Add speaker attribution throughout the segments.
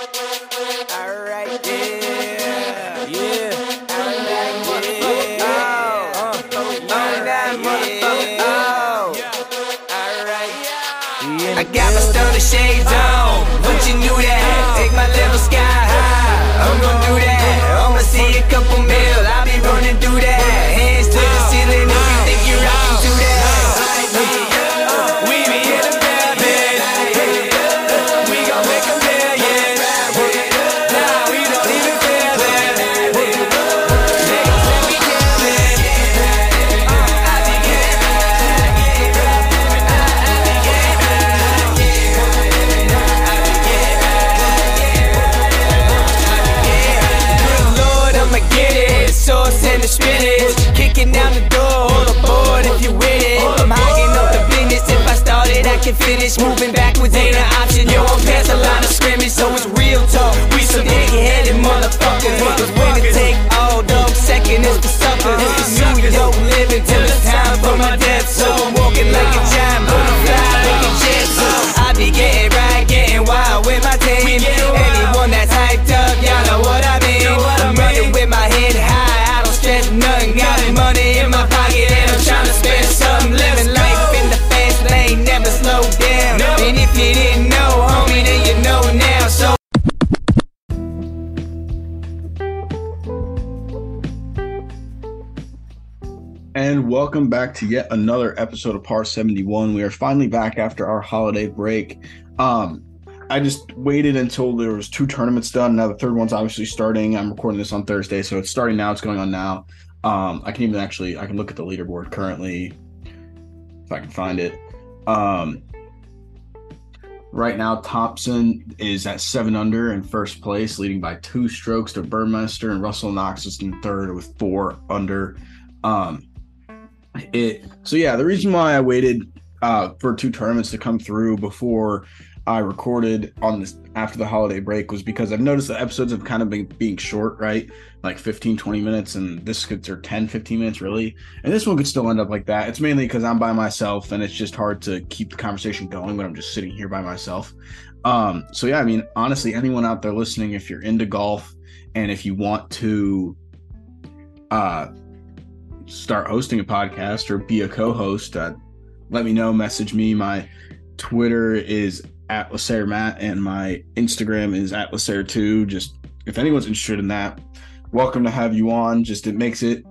Speaker 1: Alright, yeah, yeah. I got my stunner shades on. Once you knew that, take my level sky high. I'm gonna do that. I'ma see a couple mil. Can finish. Moving backwards ain't an option. Yo, I'm past the line of scrimmage, so it's real talk. We some big headed motherfuckers. Cause it take all dog second is the suckers. New York living till it's time for my death. So
Speaker 2: back to yet another episode of Par 71. We are finally back after our holiday break. Um, I just waited until there was two tournaments done. Now the third one's obviously starting. I'm recording this on Thursday, so it's starting now. It's going on now. Um, I can even actually I can look at the leaderboard currently if I can find it. Um, right now, Thompson is at seven under in first place, leading by two strokes to Burmester, and Russell Knox is in third with four under. Um, it so yeah the reason why i waited uh for two tournaments to come through before i recorded on this after the holiday break was because i've noticed the episodes have kind of been being short right? Like 15 20 minutes and this could or 10 15 minutes really? And this one could still end up like that. It's mainly because i'm by myself and it's just hard to keep the conversation going when i'm just sitting here by myself. Um so yeah i mean honestly anyone out there listening if you're into golf and if you want to uh start hosting a podcast or be a co-host, uh, let me know. Message me. My Twitter is at Lacer Matt and my Instagram is at Lacer2. Just if anyone's interested in that, welcome to have you on. Just it makes it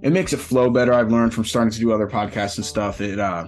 Speaker 2: it makes it flow better. I've learned from starting to do other podcasts and stuff. It uh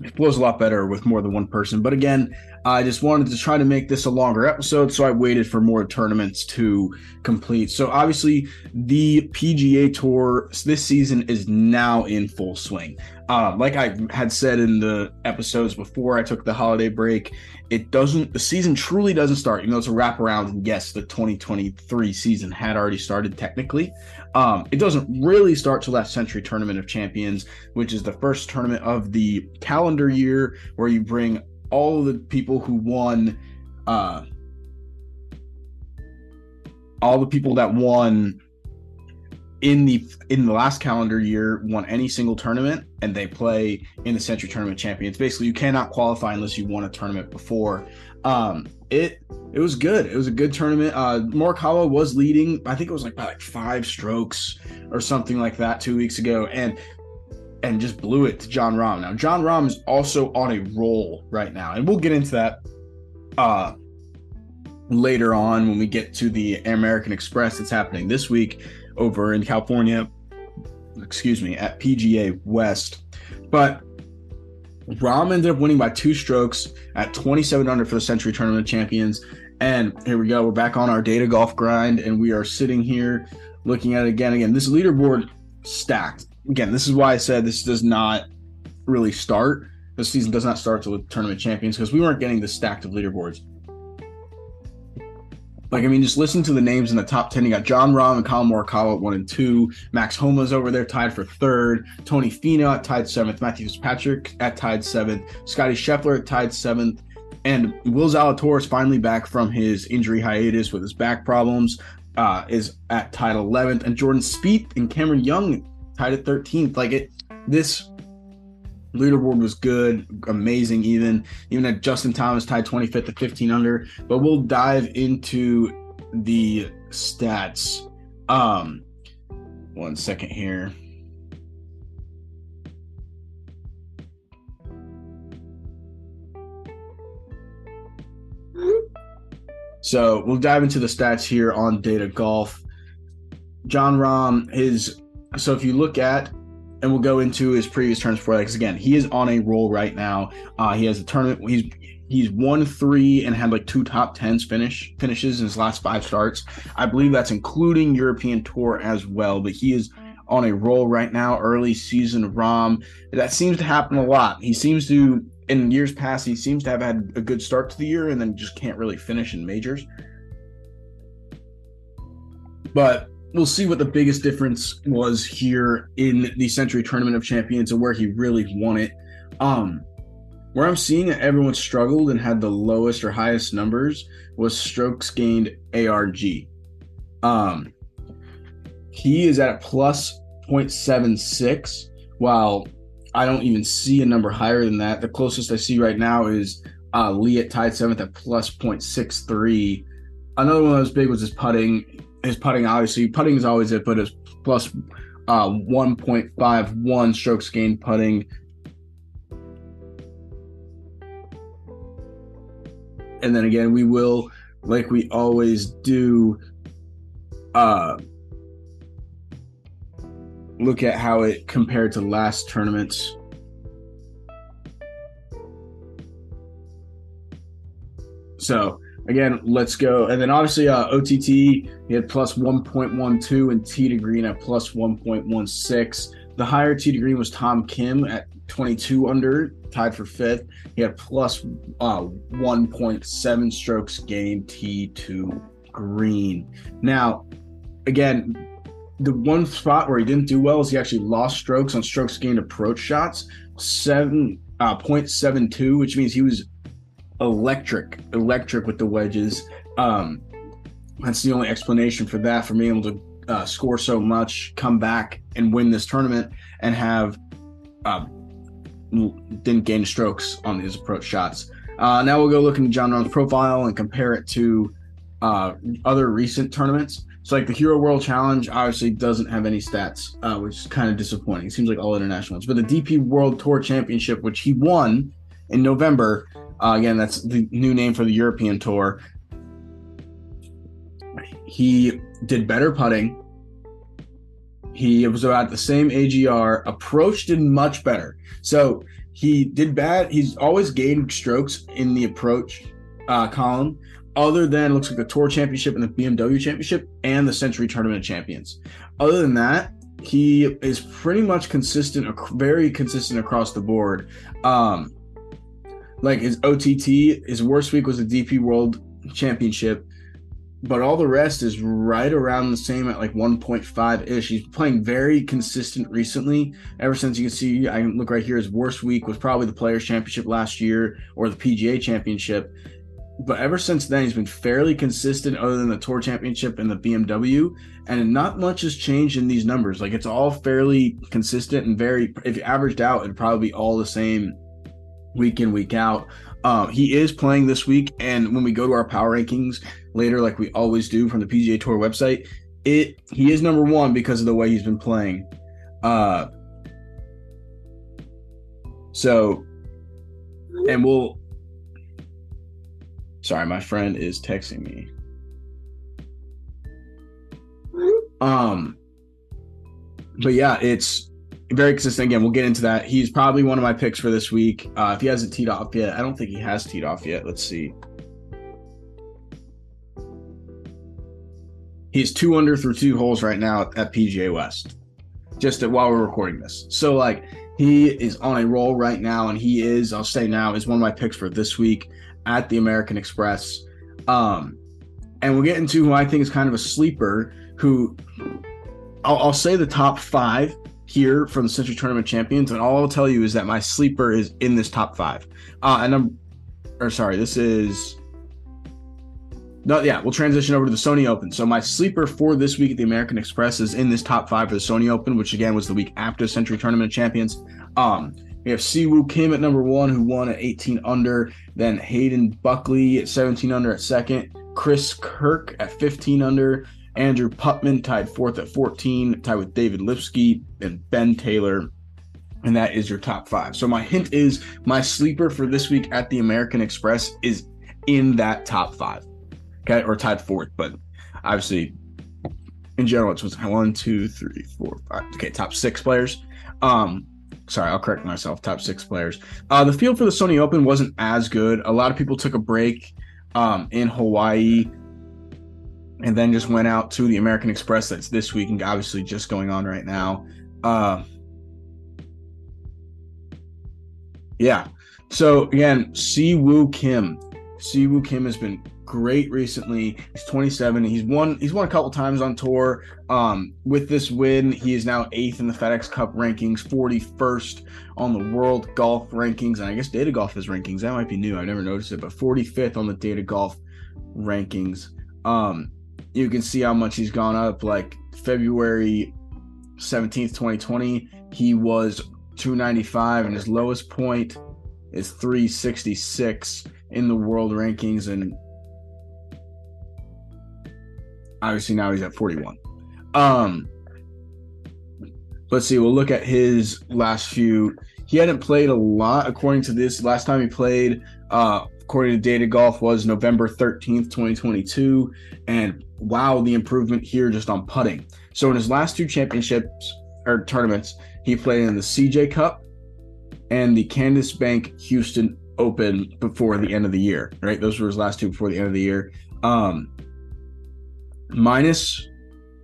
Speaker 2: it flows a lot better with more than one person. But again, I just wanted to try to make this a longer episode, so I waited for more tournaments to complete. So obviously, the PGA Tour this season is now in full swing. Uh, like I had said in the episodes before I took the holiday break, it doesn't. The season truly doesn't start. You know, it's a wraparound, and yes, the 2023 season had already started technically. Um, it doesn't really start till that Sentry Tournament of Champions, which is the first tournament of the calendar year, where you bring all the people who won uh all the people that won in the in the last calendar year won any single tournament and they play in the Sentry tournament champions basically you cannot qualify unless you won a tournament before. Um it it was good. It was a good tournament. Uh morikawa was leading i think it was like by like five strokes or something like that two weeks ago. And and just blew it to Jon Rahm. Now, Jon Rahm is also on a roll right now, and we'll get into that uh, later on when we get to the American Express that's happening this week over in California. Excuse me, at PGA West. But Rahm ended up winning by two strokes at 27 under for the Sentry Tournament Champions. And here we go. We're back on our data golf grind, and we are sitting here looking at it again. Again, this leaderboard stacked again, this is why I said this does not really start. The season does not start till the tournament champions because we weren't getting the stacked of leaderboards. Like, I mean, just listen to the names in the top 10. You got Jon Rahm and Collin Morikawa at one and two. Max Homa's over there tied for third. Tony Finau at tied seventh. Matthew Fitzpatrick at tied seventh. Scotty Scheffler at tied seventh. And Will Zalatoris finally back from his injury hiatus with his back problems uh, is at tied 11th. And Jordan Spieth and Cameron Young tied at 13th. Like it, this Leaderboard was good, amazing, even. Even at Justin Thomas tied 25th to 15 under. But we'll dive into the stats. Um, one second here. So we'll dive into the stats here on Data Golf. Jon Rahm, his so if you look at and we'll go into his previous turns for that because again he is on a roll right now. Uh, he has a tournament. He's he's won three and had like two top tens finish finishes in his last five starts. I believe that's including European Tour as well. But he is on a roll right now. Early season Rahm that seems to happen a lot. He seems to in years past he seems to have had a good start to the year and then just can't really finish in majors. But we'll see what the biggest difference was here in the Sentry Tournament of Champions and where he really won it. Um, where I'm seeing that everyone struggled and had the lowest or highest numbers was strokes gained ARG. Um, he is at plus 0.76, while I don't even see a number higher than that. The closest I see right now is uh, Lee at tied seventh at plus 0.63. Another one that was big was his putting his putting obviously putting is always it, but it's plus uh, 1.51 strokes gained putting. And then again, we will, like we always do, uh, look at how it compared to last tournaments. So again, let's go. And then obviously uh, OTT, he had plus 1.12 and T to green at plus 1.16. The higher T to green was Tom Kim at 22 under, tied for fifth. He had plus, uh, 1.7 strokes gained T to green. Now, again, the one spot where he didn't do well is he actually lost strokes on strokes gained approach shots, seven uh, 0.72, which means he was electric, electric with the wedges. Um, that's the only explanation for that, for being able to uh, score so much, come back and win this tournament, and have uh, didn't gain strokes on his approach shots. Uh, now we'll go look into Jon Rahm's profile and compare it to uh, other recent tournaments. So, like the Hero World Challenge, obviously doesn't have any stats, uh, which is kind of disappointing. It seems like all international ones, but the DP World Tour Championship, which he won in November, uh, again, that's the new name for the European Tour. He did better putting. He was about the same AGR. Approach did much better. So he did bad. He's always gained strokes in the approach uh, column, other than looks like the Tour Championship and the BMW Championship and the Sentry Tournament Champions. Other than that, he is pretty much consistent, very consistent across the board. Um, like his OTT, his worst week was the DP World Championship, but all the rest is right around the same at like 1.5 ish. He's playing very consistent recently. Ever since you can see, I can look right here. His worst week was probably the Players Championship last year or the PGA Championship. But ever since then, he's been fairly consistent, other than the Tour Championship and the BMW. And not much has changed in these numbers. Like it's all fairly consistent and very. If you averaged out, it'd probably be all the same week in week out. Um, he is playing this week, and when we go to our power rankings later, like we always do from the PGA Tour website, it he is number one because of the way he's been playing. Uh, so, and we'll. Sorry, my friend is texting me. Um, but yeah, it's very consistent. Again, we'll get into that. He's probably one of my picks for this week. Uh, if he hasn't teed off yet, I don't think he has teed off yet. Let's see. He's two under through two holes right now at PGA West, just at, while we're recording this. So, like, he is on a roll right now, and he is, I'll say now, is one of my picks for this week at the American Express. Um, and we'll get into who I think is kind of a sleeper who I'll, I'll say the top five here from the Sentry Tournament Champions, and all I'll tell you is that my sleeper is in this top five. Uh, and I'm, or sorry, this is. No, yeah, we'll transition over to the Sony Open. So my sleeper for this week at the American Express is in this top five for the Sony Open, which again was the week after Sentry Tournament Champions. Um, We have Siwoo Kim at number one, who won at 18 under. Then Hayden Buckley at 17 under at second. Chris Kirk at 15 under. Andrew Putnam tied fourth at 14, tied with David Lipsky and Ben Taylor. And that is your top five. So my hint is my sleeper for this week at the American Express is in that top five. Okay, or tied fourth, but obviously in general it's one, two, three, four, five. Okay, top six players. Um, sorry, I'll correct myself. Top six players. Uh, the field for the Sony Open wasn't as good. A lot of people took a break um, in Hawaii and then just went out to the American Express that's this week and obviously just going on right now. Uh, yeah. So again, Siwoo Kim. Siwoo Kim has been great recently. He's 27. He's won. He's won a couple times on tour. Um, with this win, he is now eighth in the FedEx Cup rankings, 41st on the World Golf rankings, and I guess Data Golf is rankings. That might be new. I've never noticed it, but 45th on the Data Golf rankings. Um, you can see how much he's gone up. Like February 17th, 2020, he was 295, and his lowest point is 366 in the world rankings. And obviously now he's at 41. Um, let's see. We'll look at his last few. He hadn't played a lot according to this. Last time he played, uh, according to Data Golf, was November 13th, 2022. And wow, the improvement here just on putting. So in his last two championships or tournaments, he played in the CJ Cup and the Cadence Bank Houston Open before the end of the year. Right, those were his last two before the end of the year. Um, minus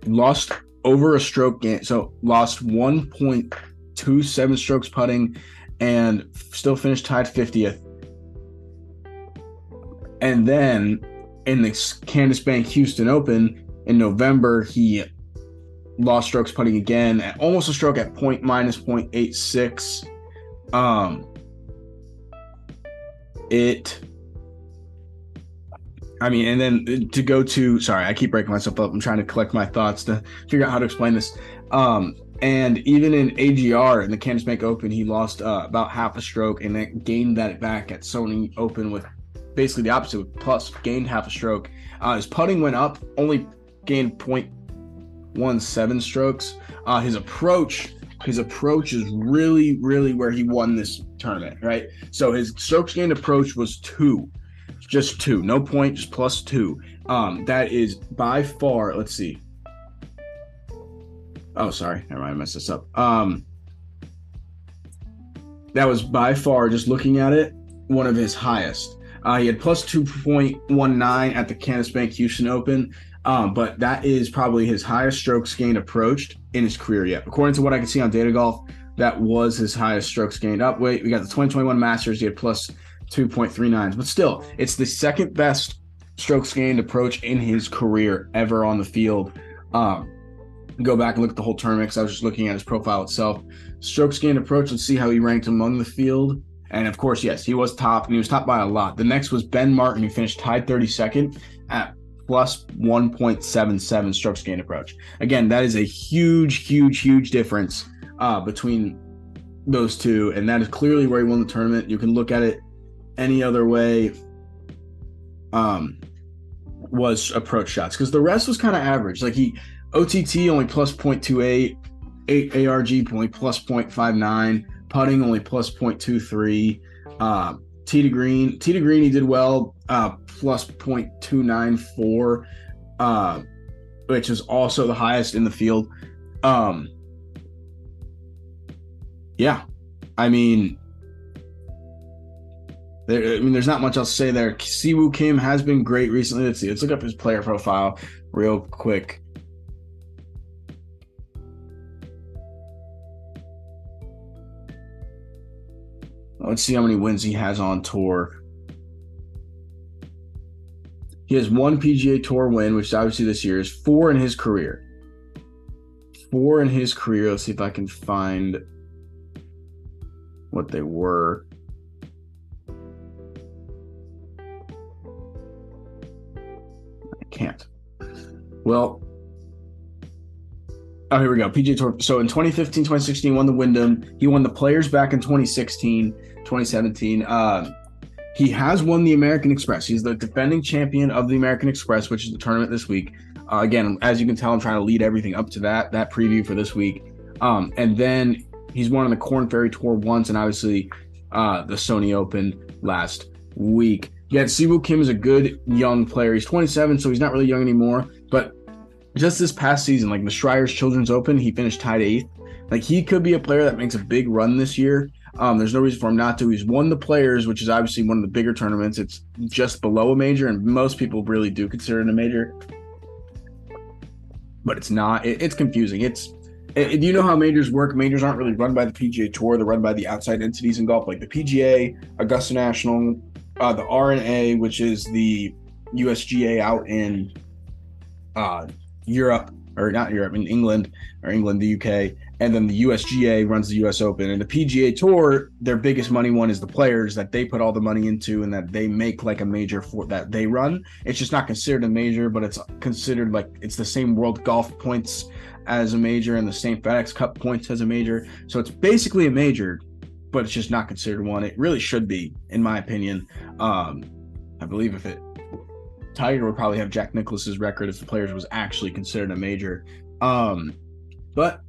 Speaker 2: lost over a stroke game, so lost 1.27 strokes putting, and still finished tied 50th. And then in the Cadence Bank Houston Open in November, he lost strokes putting again at almost a stroke at point minus 0.86. Um, it, I mean, and then to go to, sorry, I keep breaking myself up. I'm trying to collect my thoughts to figure out how to explain this. Um, and even in AGR in the Cadence Bank Open, he lost uh, about half a stroke and then gained that back at Sony Open with basically the opposite, With plus gained half a stroke. Uh, his putting went up, only gained 0.17 strokes. Uh, his approach, his approach is really, really where he won this tournament, right? So his strokes gained approach was two, just two, no point, just plus two. Um, that is by far. Let's see. Oh, sorry, never mind, I messed this up. Um, that was by far, just looking at it, one of his highest. Uh, he had plus 2.19 at the Cadence Bank Houston Open, um, but that is probably his highest strokes gained approached in his career yet. According to what I can see on Data Golf, that was his highest strokes gained. Up, wait, we got the 2021 Masters. He had plus 2.39, but still, it's the second best strokes gained approach in his career ever on the field. Um, go back and look at the whole tournament because I was just looking at his profile itself. Strokes gained approach. Let's see how he ranked among the field. And of course, yes, he was top, and he was top by a lot. The next was Ben Martin, who finished tied 32nd at plus 1.77 strokes gained approach. Again, that is a huge, huge, huge difference uh, between those two, and that is clearly where he won the tournament. You can look at it any other way. Um, was approach shots because the rest was kind of average. Like he OTT only plus 0.28, eight ARG only plus 0.59 putting only plus 0.23. Uh, T to green, T to green, he did well, uh, plus 0.294, uh, which is also the highest in the field. Um, yeah, I mean, there, I mean, there's not much else to say there. Siwoo Kim has been great recently. Let's see. Let's look up his player profile real quick. Let's see how many wins he has on tour. He has one PGA Tour win, which obviously this year is four in his career. Four in his career. Let's see if I can find what they were. I can't. Well, Oh, here we go. PJ Tour. So in 2015, 2016, he won the Wyndham. He won the Players back in 2016, 2017. Uh, he has won the American Express. He's the defending champion of the American Express, which is the tournament this week. Uh, again, as you can tell, I'm trying to lead everything up to that that preview for this week. Um, and then he's won on the Korn Ferry Tour once, and obviously uh, the Sony Open last week. Yet Siwoo Kim is a good young player. He's 27, so he's not really young anymore. But just this past season, like the Shriners Children's Open, he finished tied eighth. Like he could be a player that makes a big run this year. Um, there's no reason for him not to. He's won the Players, which is obviously one of the bigger tournaments. It's just below a major, and most people really do consider it a major, but it's not. It, it's confusing. It's it, you know how majors work? Majors aren't really run by the PGA Tour; they're run by the outside entities in golf, like the PGA, Augusta National, uh, the R&A, which is the USGA out in uh, Europe or not Europe, in England or England, the UK, and then the USGA runs the US Open. And the PGA Tour, their biggest money one is the players that they put all the money into and that they make like a major for that they run. It's just not considered a major, but it's considered like it's the same world golf points as a major and the same FedEx Cup points as a major. So it's basically a major, but it's just not considered one. It really should be, in my opinion. Um, I believe if it Tiger would probably have Jack Nicklaus's record if the players was actually considered a major. Um, but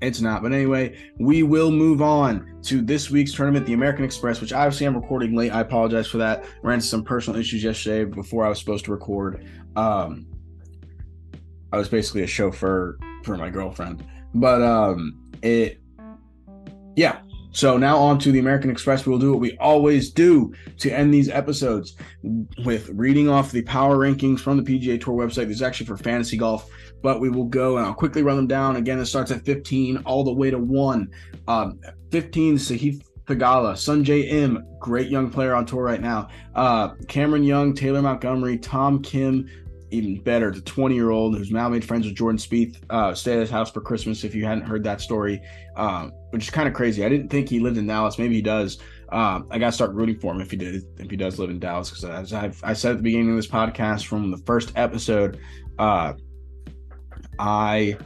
Speaker 2: it's not. But anyway, we will move on to this week's tournament, the American Express, which obviously I'm recording late. I apologize for that. Ran into some personal issues yesterday before I was supposed to record. Um, I was basically a chauffeur for my girlfriend, but um, it, yeah. So now on to the American Express. We'll do what we always do to end these episodes with reading off the power rankings from the PGA Tour website. This is actually for fantasy golf, but we will go and I'll quickly run them down. Again, it starts at 15 all the way to one. Um, 15, Sahith Theegala, Sungjae Im, great young player on tour right now. Uh, Cameron Young, Taylor Montgomery, Tom Kim, even better, the 20 year old who's now made friends with Jordan Spieth, uh, stay at his house for Christmas. If you hadn't heard that story, um, which is kind of crazy. I didn't think he lived in Dallas. Maybe he does. Um, I got to start rooting for him if he did, if he does live in Dallas. Because as I've, I said at the beginning of this podcast from the first episode, uh, I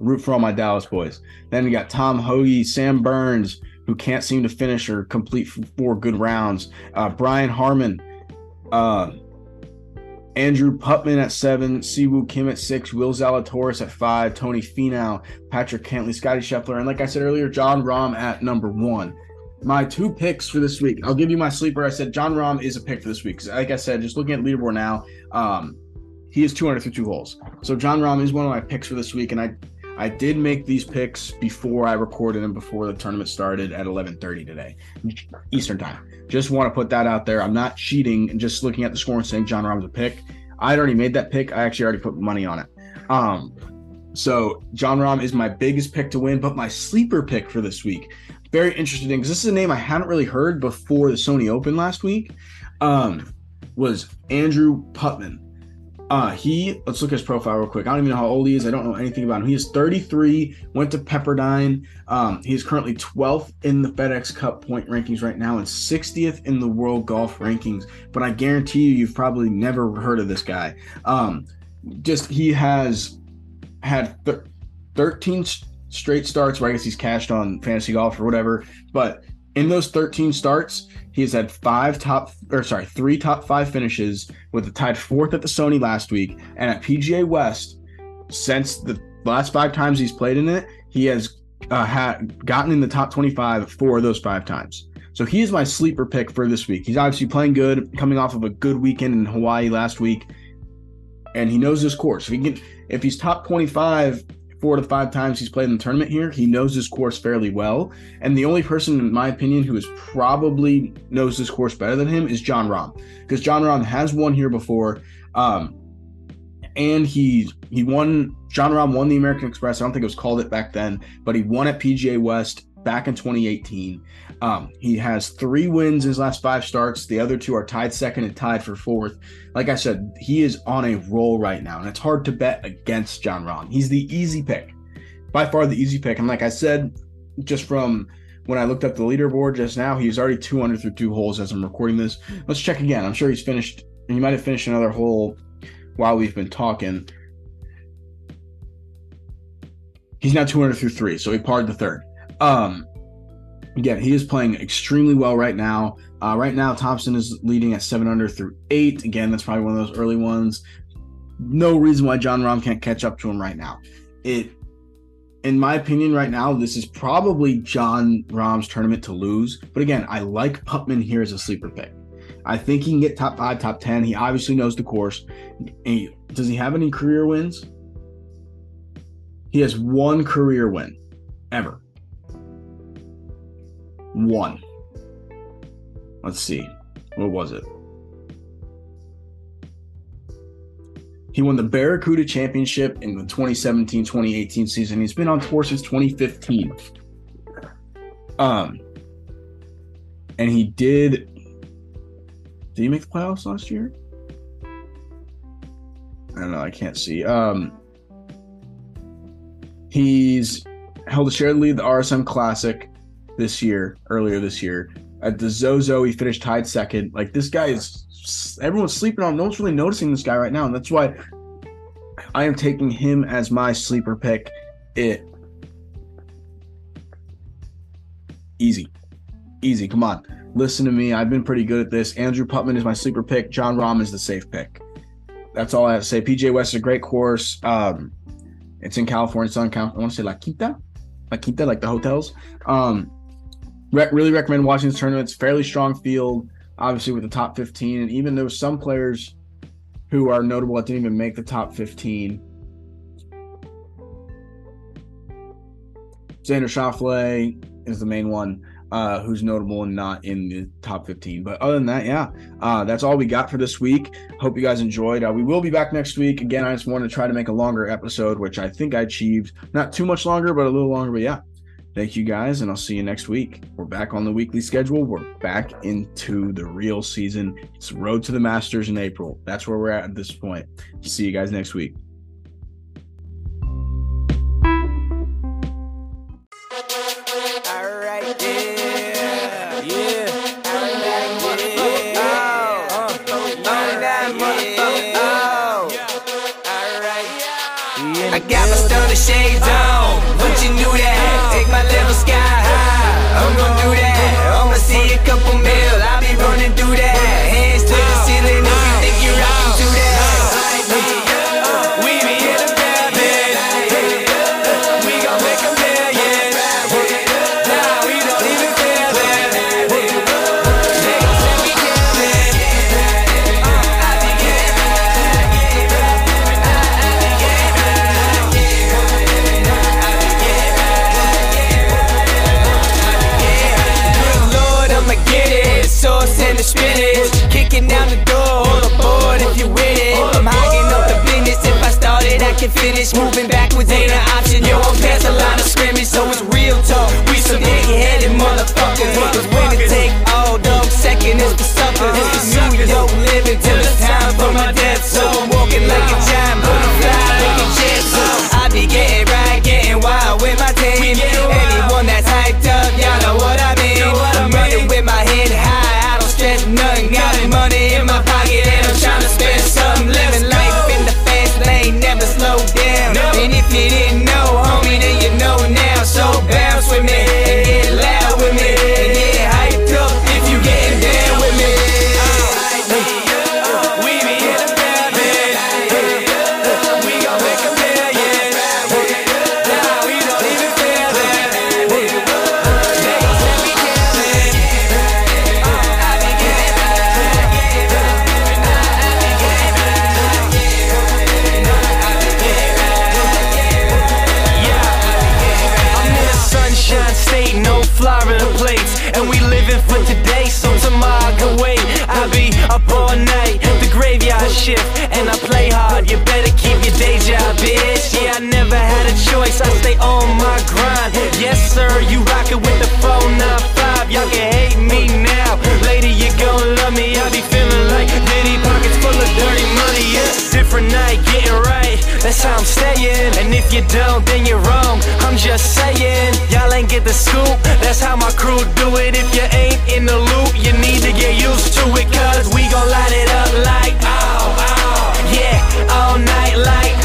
Speaker 2: root for all my Dallas boys. Then we got Tom Hoge, Sam Burns, who can't seem to finish or complete four good rounds. Uh, Brian Harman. Uh, Andrew Putnam at seven, Siwoo Kim at six, Will Zalatoris at five, Tony Finau, Patrick Cantlay, Scotty Scheffler, and like I said earlier, Jon Rahm at number one. My two picks for this week. I'll give you my sleeper. I said Jon Rahm is a pick for this week. Like I said, just looking at leaderboard now, um, he is 252 holes. So Jon Rahm is one of my picks for this week, and I I did make these picks before I recorded them before the tournament started at 11:30 today, Eastern time. Just want to put that out there. I'm not cheating and just looking at the score and saying Jon Rahm's a pick. I'd already made that pick. I actually already put money on it. Um, so Jon Rahm is my biggest pick to win, but my sleeper pick for this week. Very interesting because this is a name I hadn't really heard before the Sony Open last week. Um, was Andrew Putnam. Uh, he let's look at his profile real quick. I don't even know how old he is. I don't know anything about him. He is 33, went to Pepperdine. Um, he is currently 12th in the FedEx Cup point rankings right now and 60th in the world golf rankings. But I guarantee you, you've probably never heard of this guy. Um, just he has had th- 13 straight starts where I guess he's cashed on fantasy golf or whatever. But in those 13 starts, he has had five top, or sorry, three top five finishes with the tied fourth at the Sony last week, and at PGA West. Since the last five times he's played in it, he has uh, had gotten in the top 25 four of those five times. So he is my sleeper pick for this week. He's obviously playing good, coming off of a good weekend in Hawaii last week, and he knows this course. If he can, if he's top 25 four to five times he's played in the tournament here. He knows this course fairly well. And the only person, in my opinion, who is probably knows this course better than him is Jon Rahm. Because Jon Rahm has won here before. Um, and he he won Jon Rahm won the American Express. I don't think it was called it back then, but he won at PGA West back in 2018. Um, he has three wins in his last five starts. The other two are tied second and tied for fourth. Like I said, he is on a roll right now, and it's hard to bet against Jon Rahm. He's the easy pick, by far the easy pick. And like I said, just from when I looked up the leaderboard just now, he's already 200 through two holes as I'm recording this. Let's check again. I'm sure he's finished, he might have finished another hole while we've been talking. He's now 200 through three, so he parred the third. Um, again, he is playing extremely well right now. Uh, right now, Thompson is leading at seven under through eight. Again, that's probably one of those early ones. No reason why Jon Rahm can't catch up to him right now. It, in my opinion, right now, this is probably Jon Rahm's tournament to lose. But again, I like Putnam here as a sleeper pick. I think he can get top five, top ten. He obviously knows the course. He, does he have any career wins? He has one career win ever. One. Let's see. What was it? He won the Barracuda Championship in the 2017 2018 season. He's been on tour since 2015. Um, and he did. Did he make the playoffs last year? I don't know. I can't see. Um, he's held a shared lead the RSM Classic this year, earlier this year. At the Zozo, he finished tied second. Like this guy is, everyone's sleeping on. No one's really noticing this guy right now, and that's why I am taking him as my sleeper pick. It easy, easy. Come on, listen to me. I've been pretty good at this. Andrew Putnam is my sleeper pick. Jon Rahm is the safe pick. That's all I have to say. PJ West is a great course. Um, it's in California, Southern California. I want to say La Quinta, La Quinta, like the hotels. Um, re- really recommend watching this tournament. It's fairly strong field, obviously with the top 15, and even though some players who are notable that didn't even make the top 15. Xander Schauffele is the main one uh, who's notable and not in the top 15. But other than that, yeah, uh, that's all we got for this week. Hope you guys enjoyed. Uh, we will be back next week. Again, I just wanted to try to make a longer episode, which I think I achieved. Not too much longer, but a little longer. But yeah, thank you guys, and I'll see you next week. We're back on the weekly schedule. We're back into the real season. It's Road to the Masters in April. That's where we're at at this point. See you guys next week.
Speaker 1: I got my stunner shades on, but you knew that. Take my level sky high, I'm gonna do that. I'ma see a couple mil, I'll be running through that. Can finish. Moving backwards ain't an option. Yo, I'm past the line of scrimmage, so it's real talk. We some big had I stay on my grind. Yes, sir, you rockin' with the 495. Y'all can hate me now. Later, you gon' love me. I be feeling like Diddy pockets full of dirty money. Yeah, different night, getting right. That's how I'm staying. And if you don't, then you're wrong. I'm just saying, y'all ain't get the scoop. That's how my crew do it. If you ain't in the loop, you need to get used to it. Cause we gon' light it up like, oh, oh. Yeah, all night like,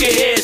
Speaker 3: Yeah.